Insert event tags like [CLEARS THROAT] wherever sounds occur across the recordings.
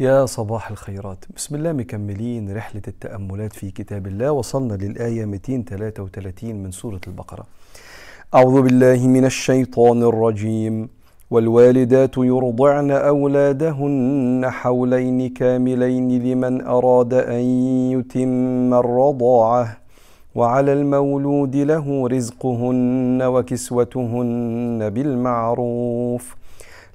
يا صباح الخيرات. بسم الله مكملين رحلة التأملات في كتاب الله. وصلنا للآية 233 من سورة البقرة. أعوذ بالله من الشيطان الرجيم. والوالدات يرضعن أولادهن حولين كاملين لمن أراد أن يتم الرضاعة. وعلى المولود له رزقهن وكسوتهن بالمعروف.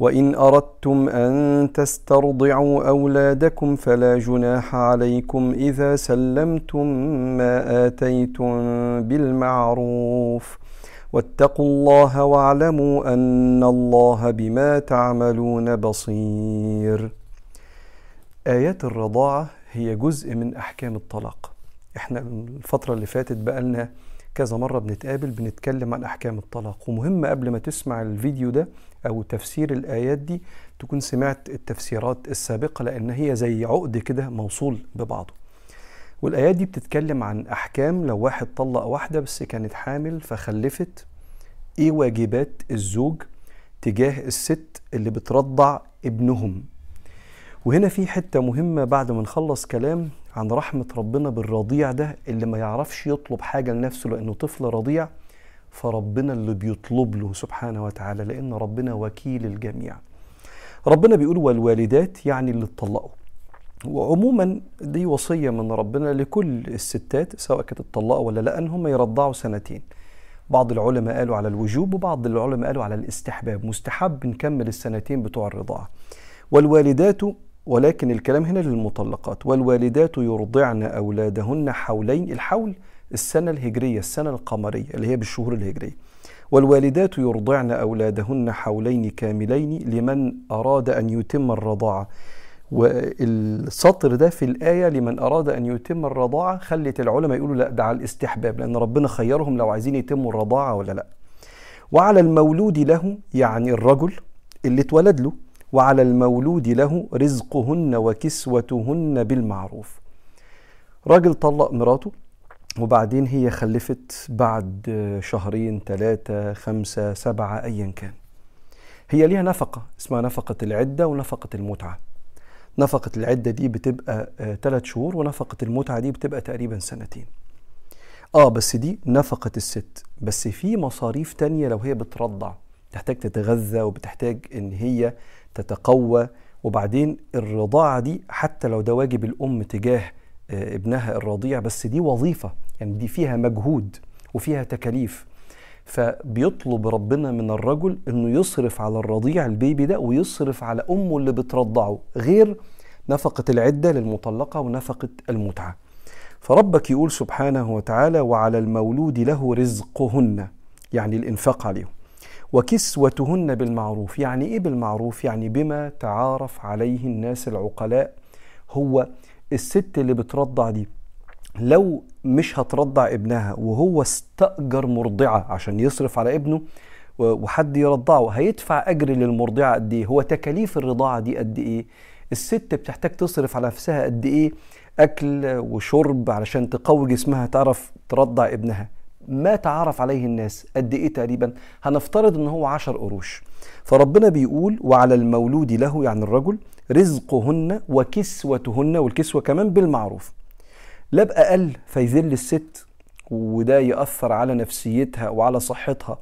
وإن أردتم أن تسترضعوا أولادكم فلا جناح عليكم إذا سلمتم ما آتيتم بالمعروف. واتقوا الله واعلموا أن الله بما تعملون بصير. آيات الرضاعة هي جزء من أحكام الطلاق. إحنا الفترة اللي فاتت بقالنا كذا مرة بنتقابل بنتكلم عن أحكام الطلاق. ومهم قبل ما تسمع الفيديو ده أو تفسير الآيات دي تكون سمعت التفسيرات السابقة لأن هي زي عقد كده موصول ببعضه. والآيات دي بتتكلم عن أحكام لو واحد طلق واحدة بس كانت حامل فخلفت إيه واجبات الزوج تجاه الست اللي بترضع ابنهم. وهنا في حتة مهمة بعد ما نخلص كلام عن رحمة ربنا بالرضيع ده اللي ما يعرفش يطلب حاجة لنفسه لأنه طفل رضيع فربنا اللي بيطلب له سبحانه وتعالى لأن ربنا وكيل الجميع. ربنا بيقول والوالدات يعني اللي اتطلقوا. وعموما دي وصية من ربنا لكل الستات سواء كانت اتطلقوا ولا لا إن هم يرضعوا سنتين. بعض العلماء قالوا على الوجوب وبعض العلماء قالوا على الاستحباب. مستحب نكمل السنتين بتوع الرضاعة. والوالدات ولكن الكلام هنا للمطلقات والوالدات يرضعن أولادهن حولين الحول السنة الهجرية السنة القمرية اللي هي بالشهور الهجرية. والوالدات يرضعن أولادهن حولين كاملين لمن أراد أن يتم الرضاعة. والسطر ده في الآية لمن أراد أن يتم الرضاعة خلت العلماء يقولوا لا ده على الاستحباب لأن ربنا خيرهم لو عايزين يتموا الرضاعة ولا لا. وعلى المولود له يعني الرجل اللي اتولد له وعلى المولود له رزقهن وكسوتهن بالمعروف. راجل طلق مراته وبعدين هي خلفت بعد شهرين ثلاثة خمسة سبعة أيا كان. هي ليها نفقة اسمها نفقة العدة ونفقة المتعة. نفقة العدة دي بتبقى ثلاث شهور ونفقة المتعة دي بتبقى تقريبا سنتين. آه بس دي نفقة الست بس في مصاريف تانية لو هي بترضع. تحتاج تتغذى وبتحتاج إن هي تتقوى. وبعدين الرضاعة دي حتى لو ده واجب الأم تجاه ابنها الرضيع بس دي وظيفة يعني دي فيها مجهود وفيها تكاليف. فبيطلب ربنا من الرجل إنه يصرف على الرضيع البيبي ده ويصرف على أمه اللي بترضعه غير نفقة العدة للمطلقة ونفقة المتعة. فربك يقول سبحانه وتعالى وعلى المولود له رزقهن. يعني الإنفاق عليهم. وكسوتهن بالمعروف. يعني إيه بالمعروف؟ يعني بما تعارف عليه الناس العقلاء. هو الست اللي بترضع دي لو مش هترضع ابنها وهو استأجر مرضعة عشان يصرف على ابنه وحد يرضعه هيدفع أجر للمرضعة قد إيه؟ هو تكاليف الرضاعة دي قد إيه؟ الست بتحتاج تصرف على نفسها قد إيه؟ أكل وشرب علشان تقوي جسمها تعرف ترضع ابنها. ما تعرف عليه الناس قد إيه تقريبا؟ هنفترض إن هو عشر قروش. فربنا بيقول وعلى المولود له يعني الرجل رزقهن وكسوتهن والكسوة كمان بالمعروف. لا بأقل فيذل الست وده يأثر على نفسيتها وعلى صحتها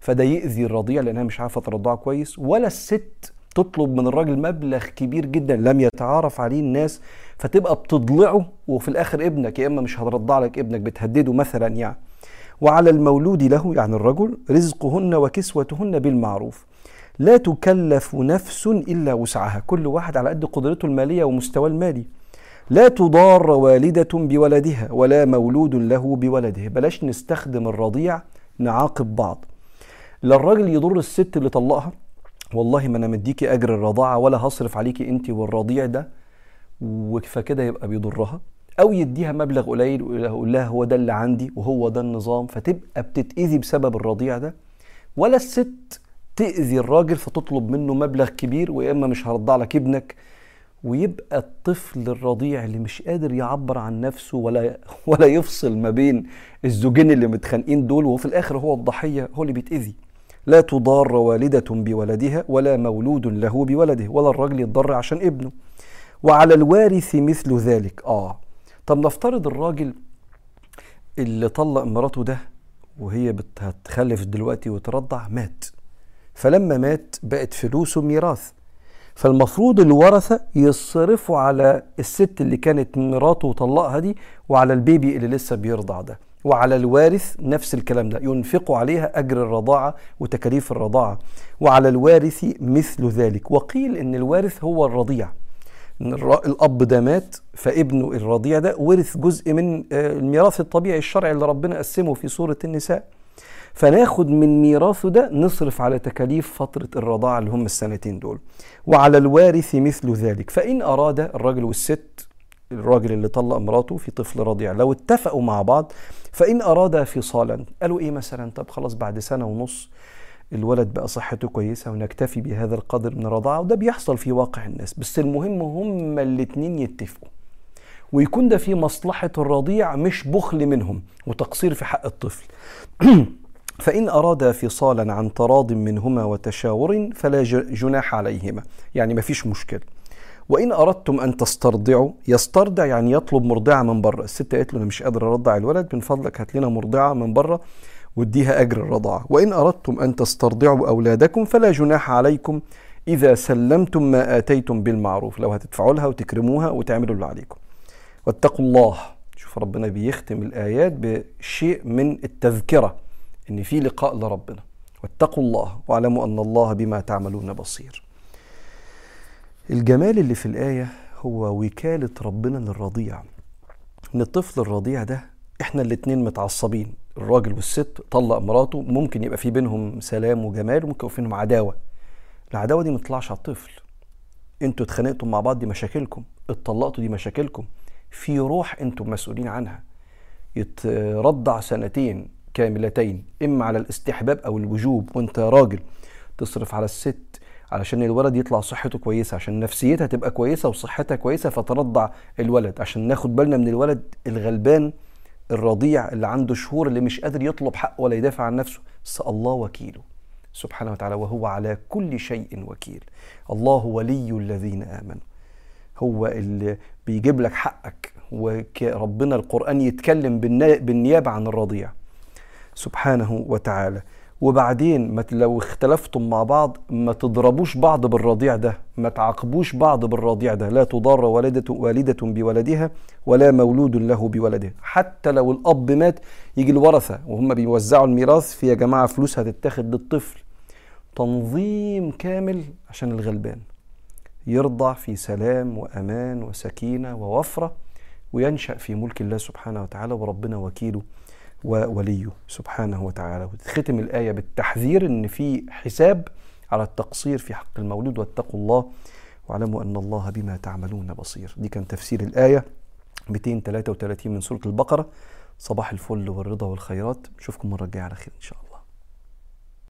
فده يأذي الرضيع لأنها مش عارفة ترضعه كويس. ولا الست تطلب من الراجل مبلغ كبير جدا لم يتعارف عليه الناس فتبقى بتضلعه وفي الآخر ابنك يا إما مش هترضع لك ابنك بتهدده مثلا يعني. وعلى المولود له يعني الرجل رزقهن وكسوتهن بالمعروف. لا تكلف نفس إلا وسعها. كل واحد على قد قدرته المالية ومستواه المالي. لا تضار والدة بولدها ولا مولود له بولده. بلاش نستخدم الرضيع نعاقب بعض. لا الراجل يضر الست اللي طلقها. والله ما أنا مديكي أجر الرضاعة ولا هصرف عليكي انت والرضيع ده. فكده يبقى بيضرها. أو يديها مبلغ قليل ويقول لها هو ده اللي عندي وهو ده النظام فتبقى بتتأذي بسبب الرضيع ده. ولا الست تأذي الراجل فتطلب منه مبلغ كبير ويا إما مش هرضع لك ابنك ويبقى الطفل الرضيع اللي مش قادر يعبر عن نفسه ولا ولا يفصل ما بين الزوجين اللي متخانقين دول وفي الآخر هو الضحية هو اللي بيتأذي. لا تضار والدة بولدها ولا مولود له بولده ولا الراجل يتضر عشان ابنه. وعلى الوارث مثل ذلك. آه. طب نفترض الراجل اللي طلق مراته ده وهي هتخلف دلوقتي وترضع مات. فلما مات بقت فلوسه ميراث فالمفروض الورثة يصرفوا على الست اللي كانت مراته وطلقها دي وعلى البيبي اللي لسه بيرضع ده. وعلى الوارث نفس الكلام ده. ينفقوا عليها أجر الرضاعة وتكاليف الرضاعة. وعلى الوارث مثل ذلك. وقيل إن الوارث هو الرضيع. إن الأب ده مات فابنه الرضيع ده ورث جزء من الميراث الطبيعي الشرعي اللي ربنا قسمه في سورة النساء. فناخد من ميراثه ده نصرف على تكاليف فترة الرضاعة اللي هم السنتين دول. وعلى الوارث مثل ذلك. فإن أراد الرجل والست الراجل اللي طلق مراته في طفل رضيع لو اتفقوا مع بعض فإن أراد فصالا قالوا إيه مثلا؟ طب خلاص بعد سنة ونص الولد بقى صحته كويسة ونكتفي بهذا القدر من الرضاعة وده بيحصل في واقع الناس. بس المهم هما الاتنين يتفقوا ويكون ده في مصلحة الرضيع مش بخل منهم وتقصير في حق الطفل. [CLEARS THROAT] فإن أراد فصالا عن تراض منهما وتشاور فلا جناح عليهما يعني ما فيش مشكلة. وإن أردتم أن تسترضعوا يسترضع يعني يطلب مرضعة من بره الست قالت له أنا مش قادر أرضع الولد من فضلك هات لنا مرضعة من بره واديها أجر الرضاعة. وإن أردتم أن تسترضعوا أولادكم فلا جناح عليكم إذا سلمتم ما آتيتم بالمعروف. لو هتدفعوا لها وتكرموها وتعملوا اللي عليكم. واتقوا الله. شوف ربنا بيختم الآيات بشيء من التذكرة إن في لقاء لربنا. واتقوا الله واعلموا أن الله بما تعملون بصير. الجمال اللي في الآية هو وكالة ربنا للرضيع. إن الطفل الرضيع ده إحنا الاتنين متعصبين. الراجل والست طلق مراته ممكن يبقى في بينهم سلام وجمال وممكن يبقى بينهم عداوة. العداوة دي ما تطلعش على الطفل. أنتوا اتخانقتم مع بعض دي مشاكلكم. اتطلقتوا دي مشاكلكم. في روح أنتم مسؤولين عنها. يترضع سنتين كاملتين إما على الاستحباب أو الوجوب وأنت راجل تصرف على الست علشان الولد يطلع صحته كويسة عشان نفسيتها تبقى كويسة وصحتها كويسة فترضع الولد. عشان ناخد بالنا من الولد الغلبان الرضيع اللي عنده شهور اللي مش قادر يطلب حقه ولا يدافع عن نفسه بس الله وكيله. سبحانه وتعالى وهو على كل شيء وكيل. الله ولي الذين آمنوا. هو اللي بيجيب لك حقك وربنا القرآن يتكلم بالنيابة عن الرضيع. سبحانه وتعالى. وبعدين ما لو اختلفتم مع بعض ما تضربوش بعض بالرضيع ده ما تعاقبوش بعض بالرضيع ده. لا تضار والدة والدة بولدها ولا مولود له بولده. حتى لو الأب مات يجي الورثة وهم بيوزعوا الميراث في يا جماعة فلوس هتتاخد للطفل. تنظيم كامل عشان الغلبان. يرضع في سلام وأمان وسكينة ووفرة وينشأ في ملك الله سبحانه وتعالى وربنا وكيله. ووليه سبحانه وتعالى. وتختم الآية بالتحذير إن في حساب على التقصير في حق المولود واتقوا الله واعلموا أن الله بما تعملون بصير. دي كان تفسير الآية 233 من سورة البقرة. صباح الفل والرضا والخيرات. نشوفكم مرة الجاية على خير إن شاء الله.